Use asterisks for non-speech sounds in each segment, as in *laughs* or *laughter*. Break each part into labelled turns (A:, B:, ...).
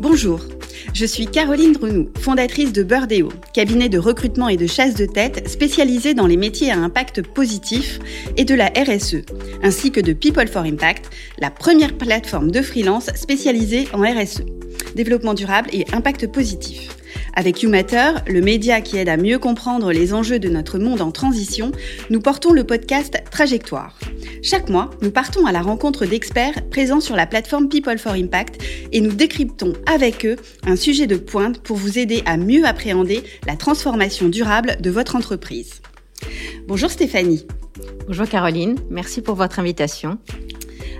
A: Bonjour, je suis Caroline Drenou, fondatrice de Birdeo, cabinet de recrutement et de chasse de tête spécialisé dans les métiers à impact positif et de la RSE, ainsi que de People for Impact, la première plateforme de freelance spécialisée en RSE, développement durable et impact positif. Avec YouMatter, le média qui aide à mieux comprendre les enjeux de notre monde en transition, nous portons le podcast Trajectoire. Chaque mois, nous partons à la rencontre d'experts présents sur la plateforme People for Impact et nous décryptons avec eux un sujet de pointe pour vous aider à mieux appréhender la transformation durable de votre entreprise. Bonjour Stéphanie.
B: Bonjour Caroline, merci pour votre invitation.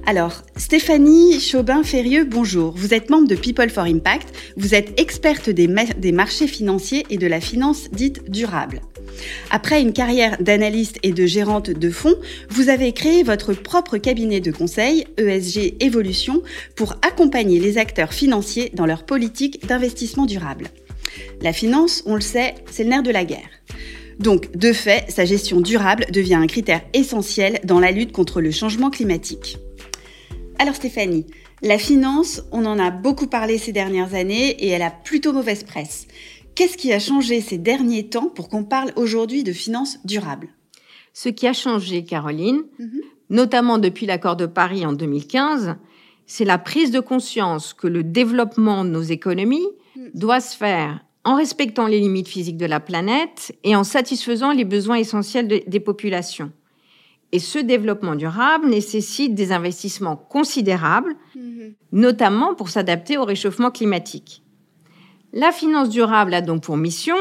A: Alors, Stéphanie Chaubin-Ferrieux, bonjour. Vous êtes membre de People for Impact. Vous êtes experte des, des, marchés financiers et de la finance dite durable. Après une carrière d'analyste et de gérante de fonds, vous avez créé votre propre cabinet de conseil, ESG Evolution, pour accompagner les acteurs financiers dans leur politique d'investissement durable. La finance, on le sait, c'est le nerf de la guerre. Donc, de fait, sa gestion durable devient un critère essentiel dans la lutte contre le changement climatique. Alors Stéphanie, la finance, on en a beaucoup parlé ces dernières années et elle a plutôt mauvaise presse. Qu'est-ce qui a changé ces derniers temps pour qu'on parle aujourd'hui de finance durable?
B: Ce qui a changé, Caroline, mhm. notamment depuis l'accord de Paris en 2015, c'est la prise de conscience que le développement de nos économies mhm. doit se faire en respectant les limites physiques de la planète et en satisfaisant les besoins essentiels des populations. Et ce développement durable nécessite des investissements considérables, mhm. notamment pour s'adapter au réchauffement climatique. La finance durable a donc pour mission,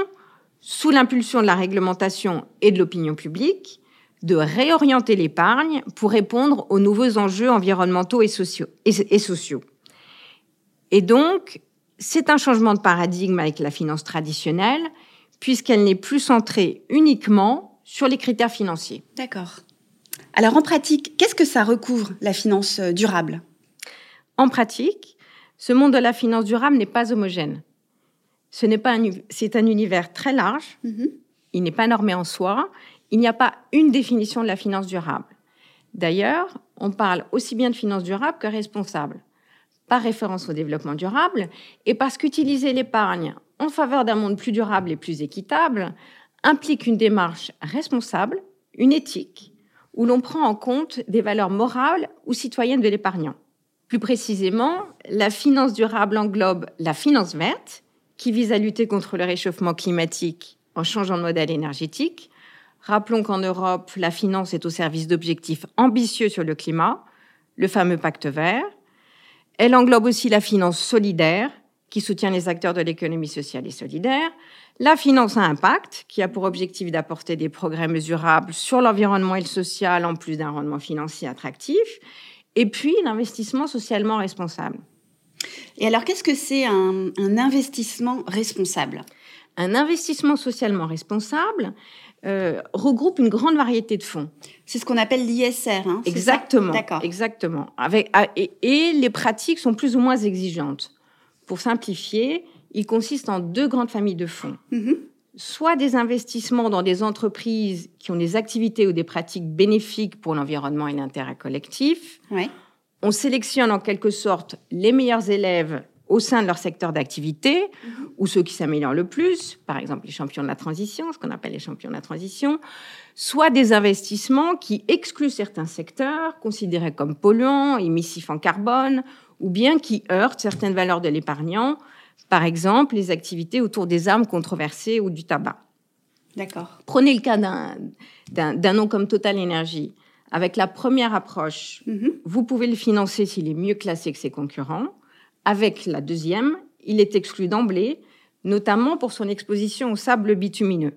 B: sous l'impulsion de la réglementation et de l'opinion publique, de réorienter l'épargne pour répondre aux nouveaux enjeux environnementaux et sociaux. Et, sociaux. et donc, c'est un changement de paradigme avec la finance traditionnelle, puisqu'elle n'est plus centrée uniquement sur les critères financiers.
A: D'accord. Alors en pratique, qu'est-ce que ça recouvre, la finance euh, durable?
B: En pratique, ce monde de la finance durable n'est pas homogène. Ce n'est pas c'est un univers très large. Mm-hmm. Il n'est pas normé en soi. Il n'y a pas une définition de la finance durable. D'ailleurs, on parle aussi bien de finance durable que responsable, par référence au développement durable, et parce qu'utiliser l'épargne en faveur d'un monde plus durable et plus équitable implique une démarche responsable, une éthique, où l'on prend en compte des valeurs morales ou citoyennes de l'épargnant. Plus précisément, la finance durable englobe la finance verte, qui vise à lutter contre le réchauffement climatique en changeant de modèle énergétique. Rappelons qu'en Europe, la finance est au service d'objectifs ambitieux sur le climat, le fameux pacte vert. Elle englobe aussi la finance solidaire, qui soutient les acteurs de l'économie sociale et solidaire, la finance à impact, qui a pour objectif d'apporter des progrès mesurables sur l'environnement et le social, en plus d'un rendement financier attractif, et puis l'investissement socialement responsable.
A: Et alors, qu'est-ce que c'est un, investissement responsable?
B: Un investissement socialement responsable euh, regroupe une grande variété de fonds.
A: C'est ce qu'on appelle l'ISR, hein,
B: Exactement. D'accord. Exactement. Avec, ah, et, et les pratiques sont plus ou moins exigeantes. Pour simplifier, il consiste en deux grandes familles de fonds. Mm-hmm. Soit des investissements dans des entreprises qui ont des activités ou des pratiques bénéfiques pour l'environnement et l'intérêt collectif. On sélectionne en quelque sorte les meilleurs élèves au sein de leur secteur d'activité mm-hmm. ou ceux qui s'améliorent le plus, par exemple les champions de la transition, ce qu'on appelle les champions de la transition, soit des investissements qui excluent certains secteurs considérés comme polluants, émissifs en carbone, ou bien qui heurtent certaines valeurs de l'épargnant, par exemple, les activités autour des armes controversées ou du tabac.
A: D'accord.
B: Prenez le cas d'un nom comme Total Energy. Avec la première approche, mhm. vous pouvez le financer s'il est mieux classé que ses concurrents. Avec la deuxième, il est exclu d'emblée, notamment pour son exposition au sable bitumineux.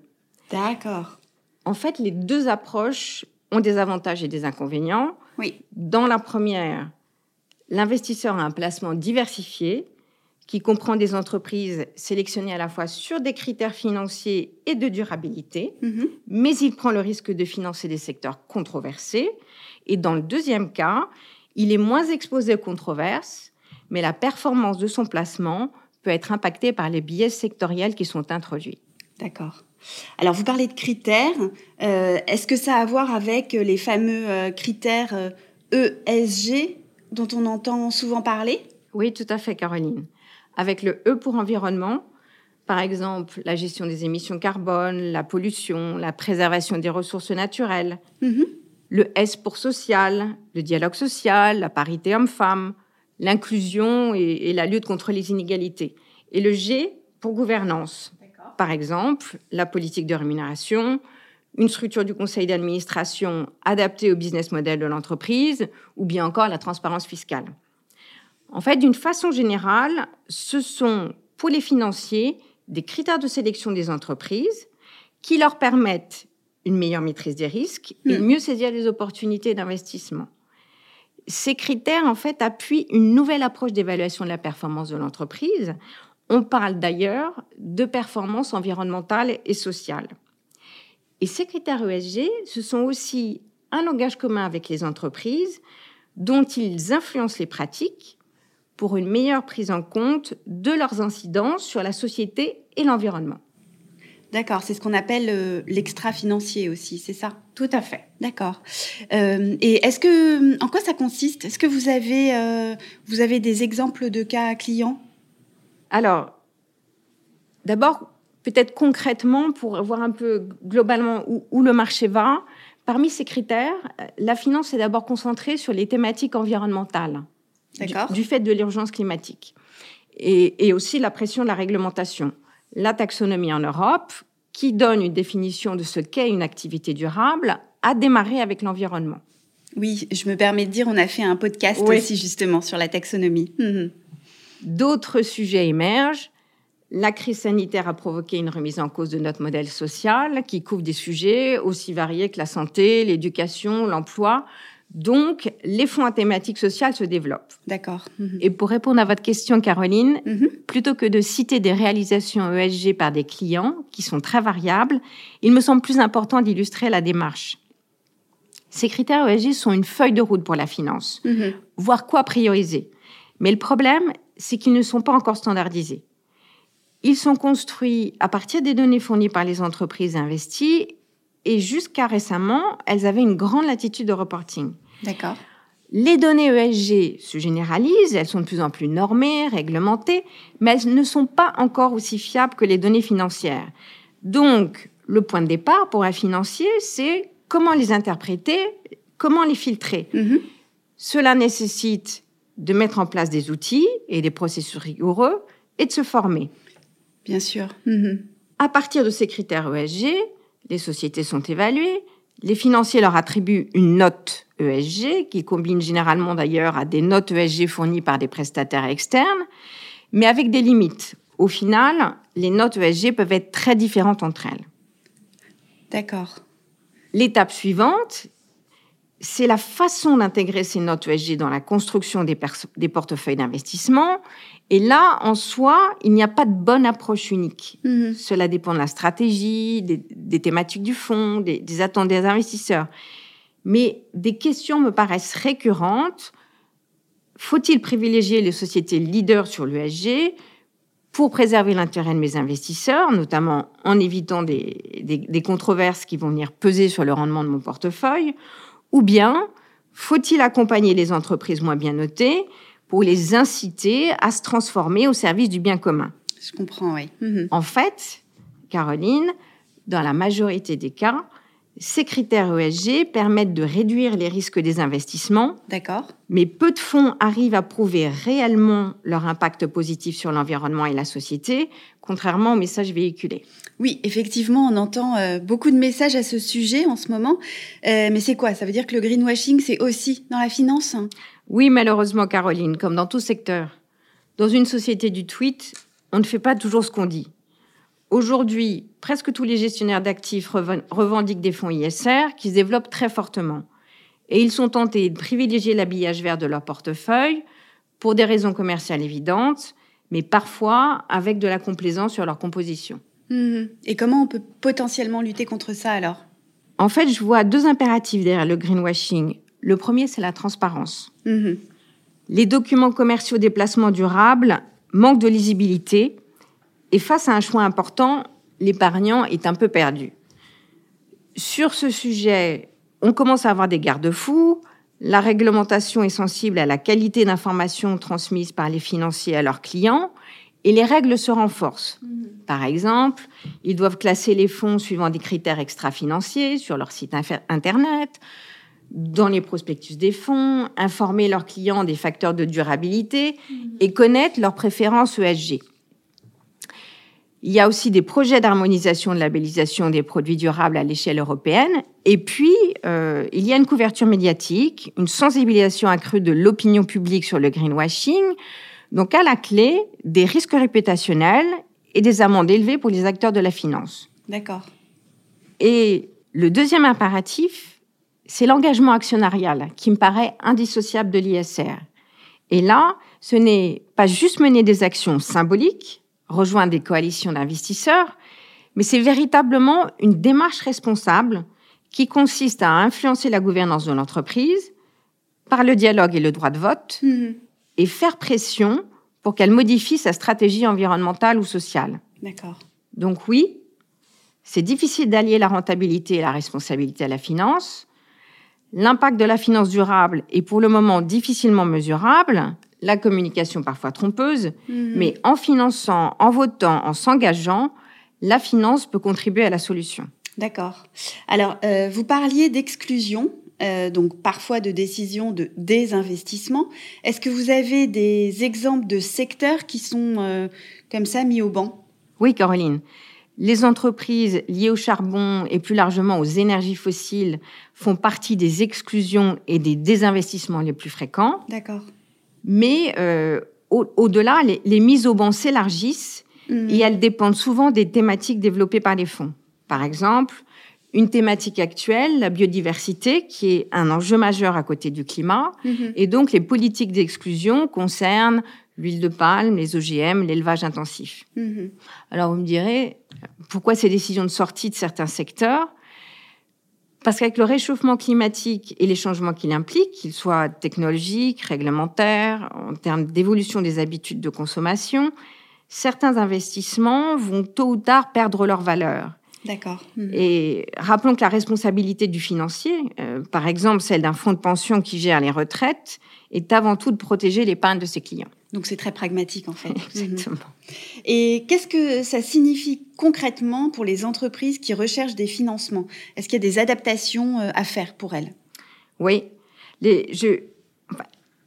A: D'accord.
B: En fait, les deux approches ont des avantages et des inconvénients.
A: Oui.
B: Dans la première, l'investisseur a un placement diversifié qui comprend des entreprises sélectionnées à la fois sur des critères financiers et de durabilité, mhm. mais il prend le risque de financer des secteurs controversés. Et dans le deuxième cas, il est moins exposé aux controverses, mais la performance de son placement peut être impactée par les biais sectoriels qui sont introduits.
A: D'accord. Alors, vous parlez de critères. Euh, est-ce que ça a à voir avec les fameux euh, critères ESG euh, e dont on entend souvent parler?
B: Oui, tout à fait, Caroline. Avec le E pour environnement, par exemple la gestion des émissions carbone, la pollution, la préservation des ressources naturelles. Mm-hmm. Le S pour social, le dialogue social, la parité homme-femme, l'inclusion et, la lutte contre les inégalités. Et le G pour gouvernance. Par exemple, la politique de rémunération, une structure du conseil d'administration adaptée au business model de l'entreprise, ou bien encore la transparence fiscale. En fait, d'une façon générale, ce sont pour les financiers des critères de sélection des entreprises qui leur permettent une meilleure maîtrise des risques et hmm. mieux saisir les opportunités d'investissement. Ces critères, en fait, appuient une nouvelle approche d'évaluation de la performance de l'entreprise. On parle d'ailleurs de performance environnementale et sociale. Et ces critères ESG, ce sont aussi un langage commun avec les entreprises dont ils influencent les pratiques pour une meilleure prise en compte de leurs incidences sur la société et l'environnement.
A: D'accord, c'est ce qu'on appelle euh, l'extra-financier aussi, c'est ça?
B: Tout à fait.
A: D'accord. Euh, et est-ce que, en quoi ça consiste? Est-ce que vous avez, euh, vous avez des exemples de cas clients?
B: Alors, d'abord, peut-être concrètement, pour voir un peu globalement où, le marché va, parmi ces critères, la finance est d'abord concentrée sur les thématiques environnementales, du, du, fait de l'urgence climatique, et, et aussi la pression de la réglementation la taxonomie en Europe, qui donne une définition de ce qu'est une activité durable, a démarré avec l'environnement.
A: Oui, je me permets de dire, on a fait un podcast aussi justement sur la taxonomie. Mhm.
B: D'autres sujets émergent. La crise sanitaire a provoqué une remise en cause de notre modèle social qui couvre des sujets aussi variés que la santé, l'éducation, l'emploi, donc, les fonds à thématique sociale se développent.
A: D'accord.
B: Mhm. Et pour répondre à votre question, Caroline, mhm. plutôt que de citer des réalisations ESG par des clients, qui sont très variables, il me semble plus important d'illustrer la démarche. Ces critères ESG sont une feuille de route pour la finance, mhm. voir quoi prioriser. Mais le problème, c'est qu'ils ne sont pas encore standardisés. Ils sont construits à partir des données fournies par les entreprises investies et jusqu'à récemment, elles avaient une grande latitude de reporting.
A: D'accord.
B: Les données ESG se généralisent, elles sont de plus en plus normées, réglementées, mais elles ne sont pas encore aussi fiables que les données financières. Donc, le point de départ pour un financier, c'est comment les interpréter, comment les filtrer. Mm-hmm. Cela nécessite de mettre en place des outils et des processus rigoureux et de se former.
A: Bien sûr. Mm-hmm.
B: À partir de ces critères ESG, les sociétés sont évaluées, les financiers leur attribuent une note ESG, qui combine généralement d'ailleurs à des notes ESG fournies par des prestataires externes, mais avec des limites. Au final, les notes ESG peuvent être très différentes entre elles.
A: D'accord.
B: L'étape suivante, c'est la façon d'intégrer ces notes ESG dans la construction des, des portefeuilles d'investissement et là, en soi, il n'y a pas de bonne approche unique. Mhm. Cela dépend de la stratégie, des, thématiques du fonds, des, des, attentes des investisseurs. Mais des questions me paraissent récurrentes. Faut-il privilégier les sociétés leaders sur l'ESG pour préserver l'intérêt de mes investisseurs, notamment en évitant des, des controverses qui vont venir peser sur le rendement de mon portefeuille? Ou bien faut-il accompagner les entreprises moins bien notées pour les inciter à se transformer au service du bien commun?
A: Je comprends, oui.
B: Mhm. En fait, Caroline, dans la majorité des cas, ces critères ESG permettent de réduire les risques des investissements.
A: D'accord.
B: Mais peu de fonds arrivent à prouver réellement leur impact positif sur l'environnement et la société, contrairement aux messages véhiculés.
A: Oui, effectivement, on entend euh, beaucoup de messages à ce sujet en ce moment. Euh, mais c'est quoi? Ça veut dire que le greenwashing, c'est aussi dans la finance?
B: Oui, malheureusement, Caroline, comme dans tout secteur. Dans une société du tweet, on ne fait pas toujours ce qu'on dit. Aujourd'hui, presque tous les gestionnaires d'actifs revendiquent des fonds ISR qui se développent très fortement. Et ils sont tentés de privilégier l'habillage vert de leur portefeuille pour des raisons commerciales évidentes, mais parfois avec de la complaisance sur leur composition.
A: Mmh. Et comment on peut potentiellement lutter contre ça alors?
B: En fait, je vois deux impératifs derrière le greenwashing. Le premier, c'est la transparence. Mhm. Les documents commerciaux des placements durables manquent de lisibilité et face à un choix important, l'épargnant est un peu perdu. Sur ce sujet, on commence à avoir des garde-fous. La réglementation est sensible à la qualité d'information transmise par les financiers à leurs clients et les règles se renforcent. Mhm. Par exemple, ils doivent classer les fonds suivant des critères extra-financiers sur leur site Internet, dans les prospectus des fonds, informer leurs clients des facteurs de durabilité mhm. et connaître leurs préférences ESG. Il y a aussi des projets d'harmonisation de labellisation des produits durables à l'échelle européenne. Et puis, euh, il y a une couverture médiatique, une sensibilisation accrue de l'opinion publique sur le greenwashing. Donc, à la clé, des risques réputationnels et des amendes élevées pour les acteurs de la finance.
A: D'accord.
B: Et le deuxième impératif, c'est l'engagement actionnarial qui me paraît indissociable de l'ISR. Et là, ce n'est pas juste mener des actions symboliques, rejoindre des coalitions d'investisseurs, mais c'est véritablement une démarche responsable qui consiste à influencer la gouvernance de l'entreprise par le dialogue et le droit de vote mhm. et faire pression pour qu'elle modifie sa stratégie environnementale ou sociale.
A: D'accord.
B: Donc oui, c'est difficile d'allier la rentabilité et la responsabilité à la finance. L'impact de la finance durable est pour le moment difficilement mesurable, la communication parfois trompeuse, mhm. mais en finançant, en votant, en s'engageant, la finance peut contribuer à la solution.
A: D'accord. Alors, euh, vous parliez d'exclusion, euh, donc parfois de décision de désinvestissement. Est-ce que vous avez des exemples de secteurs qui sont euh, comme ça mis au banc?
B: Oui, Caroline. Les entreprises liées au charbon et plus largement aux énergies fossiles font partie des exclusions et des désinvestissements les plus fréquents.
A: D'accord.
B: Mais euh, au-delà, les, mises au banc s'élargissent mm. et elles dépendent souvent des thématiques développées par les fonds. Par exemple, une thématique actuelle, la biodiversité, qui est un enjeu majeur à côté du climat. Mm-hmm. Et donc, les politiques d'exclusion concernent l'huile de palme, les OGM, l'élevage intensif. Mm-hmm. Alors, vous me direz, pourquoi ces décisions de sortie de certains secteurs? Parce qu'avec le réchauffement climatique et les changements qu'il implique, qu'ils soient technologiques, réglementaires, en termes d'évolution des habitudes de consommation, certains investissements vont tôt ou tard perdre leur valeur.
A: D'accord.
B: Hmm. Et rappelons que la responsabilité du financier, euh, par exemple celle d'un fonds de pension qui gère les retraites, est avant tout de protéger l'épargne de ses clients.
A: Donc c'est très pragmatique en fait. *laughs*
B: Exactement.
A: Mhm. Et qu'est-ce que ça signifie concrètement pour les entreprises qui recherchent des financements? Est-ce qu'il y a des adaptations euh, à faire pour elles?
B: Oui. Les, je,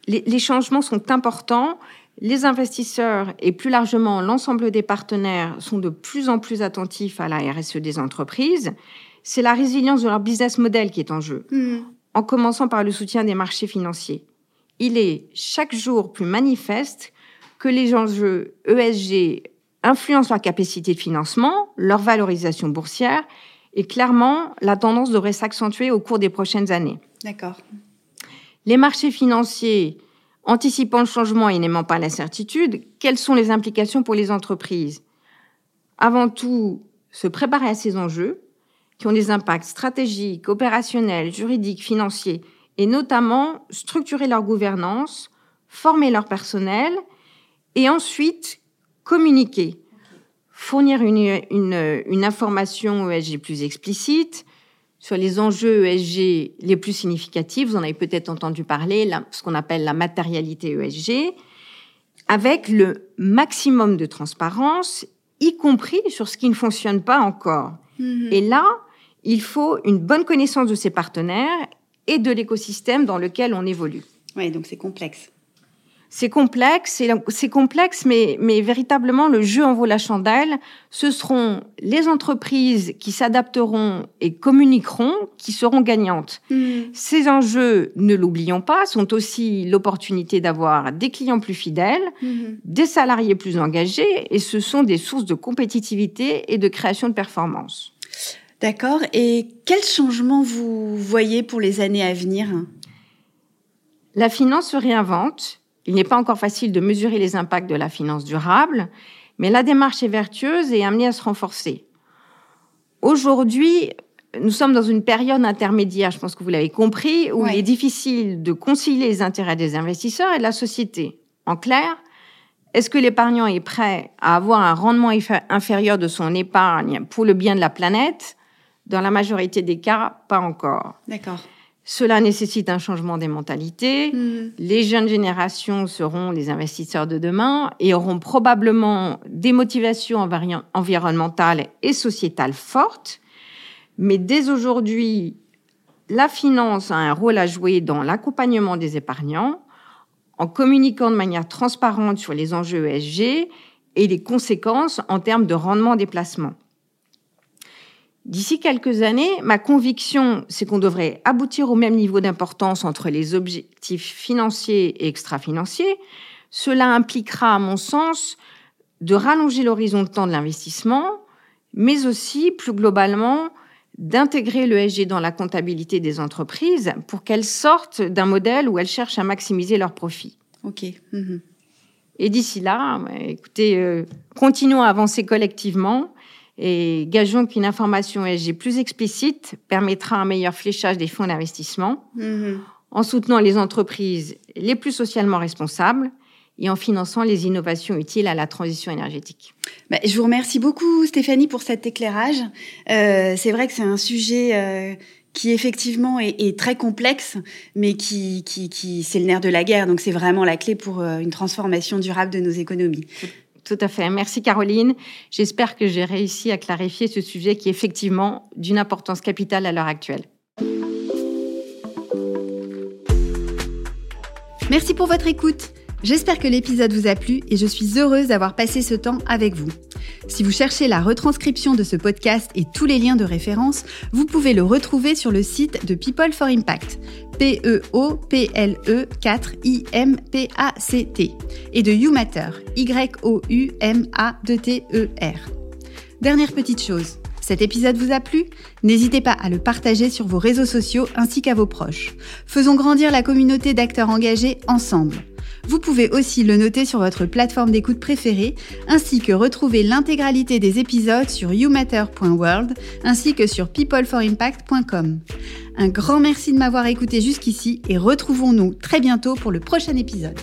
B: les, changements sont importants. Les investisseurs et plus largement l'ensemble des partenaires sont de plus en plus attentifs à la RSE des entreprises. C'est la résilience de leur business model qui est en jeu, mhm. en commençant par le soutien des marchés financiers il est chaque jour plus manifeste que les enjeux ESG influencent leur capacité de financement, leur valorisation boursière, et clairement, la tendance devrait s'accentuer au cours des prochaines années.
A: D'accord.
B: Les marchés financiers, anticipant le changement et n'aimant pas l'incertitude, quelles sont les implications pour les entreprises? Avant tout, se préparer à ces enjeux, qui ont des impacts stratégiques, opérationnels, juridiques, financiers, et notamment structurer leur gouvernance, former leur personnel et ensuite communiquer, fournir une, une, information ESG plus explicite sur les enjeux ESG les plus significatifs. Vous en avez peut-être entendu parler, ce qu'on appelle la matérialité ESG, avec le maximum de transparence, y compris sur ce qui ne fonctionne pas encore. Mm-hmm. Et là, il faut une bonne connaissance de ses partenaires et de l'écosystème dans lequel on évolue.
A: Oui, donc c'est complexe.
B: C'est complexe, c'est complexe, mais, mais véritablement, le jeu en vaut la chandelle. Ce seront les entreprises qui s'adapteront et communiqueront qui seront gagnantes. Hmm. Ces enjeux, ne l'oublions pas, sont aussi l'opportunité d'avoir des clients plus fidèles, hmm. des salariés plus engagés, et ce sont des sources de compétitivité et de création de performance.
A: D'accord. Et quels changements vous voyez pour les années à venir?
B: La finance se réinvente. Il n'est pas encore facile de mesurer les impacts de la finance durable, mais la démarche est vertueuse et amenée à se renforcer. Aujourd'hui, nous sommes dans une période intermédiaire, je pense que vous l'avez compris, où il est difficile de concilier les intérêts des investisseurs et de la société. En clair, est-ce que l'épargnant est prêt à avoir un rendement inférieur de son épargne pour le bien de la planète? Dans la majorité des cas, pas encore.
A: D'accord.
B: Cela nécessite un changement des mentalités.
A: Mhm.
B: Les jeunes générations seront les investisseurs de demain et auront probablement des motivations environnementales et sociétales fortes. Mais dès aujourd'hui, la finance a un rôle à jouer dans l'accompagnement des épargnants en communiquant de manière transparente sur les enjeux ESG et les conséquences en termes de rendement des placements. D'ici quelques années, ma conviction, c'est qu'on devrait aboutir au même niveau d'importance entre les objectifs financiers et extra-financiers. Cela impliquera, à mon sens, de rallonger l'horizon de temps de l'investissement, mais aussi, plus globalement, d'intégrer l'ESG dans la comptabilité des entreprises pour qu'elles sortent d'un modèle où elles cherchent à maximiser leurs profits.
A: Ok. Mhm.
B: Et d'ici là, écoutez, euh, continuons à avancer collectivement et gageons qu'une information ESG plus explicite permettra un meilleur fléchage des fonds d'investissement
A: Mhm.
B: en soutenant les entreprises les plus socialement responsables et en finançant les innovations utiles à la transition énergétique.
A: Bah, je vous remercie beaucoup Stéphanie pour cet éclairage. Euh, c'est vrai que c'est un sujet euh, qui effectivement est, est, très complexe, mais qui, qui, qui c'est le nerf de la guerre. Donc c'est vraiment la clé pour euh, une transformation durable de nos économies.
B: Tout à fait. Merci Caroline. J'espère que j'ai réussi à clarifier ce sujet qui est effectivement d'une importance capitale à l'heure actuelle.
A: Merci pour votre écoute. J'espère que l'épisode vous a plu et je suis heureuse d'avoir passé ce temps avec vous. Si vous cherchez la retranscription de ce podcast et tous les liens de référence, vous pouvez le retrouver sur le site de People for Impact, P-E-O-P-L-E 4 I-M-P-A-C-T, et de YouMatter, Y-O-U-M-A-T-E-R. Dernière petite chose. Cet épisode vous a plu? N'hésitez pas à le partager sur vos réseaux sociaux ainsi qu'à vos proches. Faisons grandir la communauté d'acteurs engagés ensemble. Vous pouvez aussi le noter sur votre plateforme d'écoute préférée, ainsi que retrouver l'intégralité des épisodes sur youmatter.world, ainsi que sur peopleforimpact.com. Un grand merci de m'avoir écouté jusqu'ici et retrouvons-nous très bientôt pour le prochain épisode.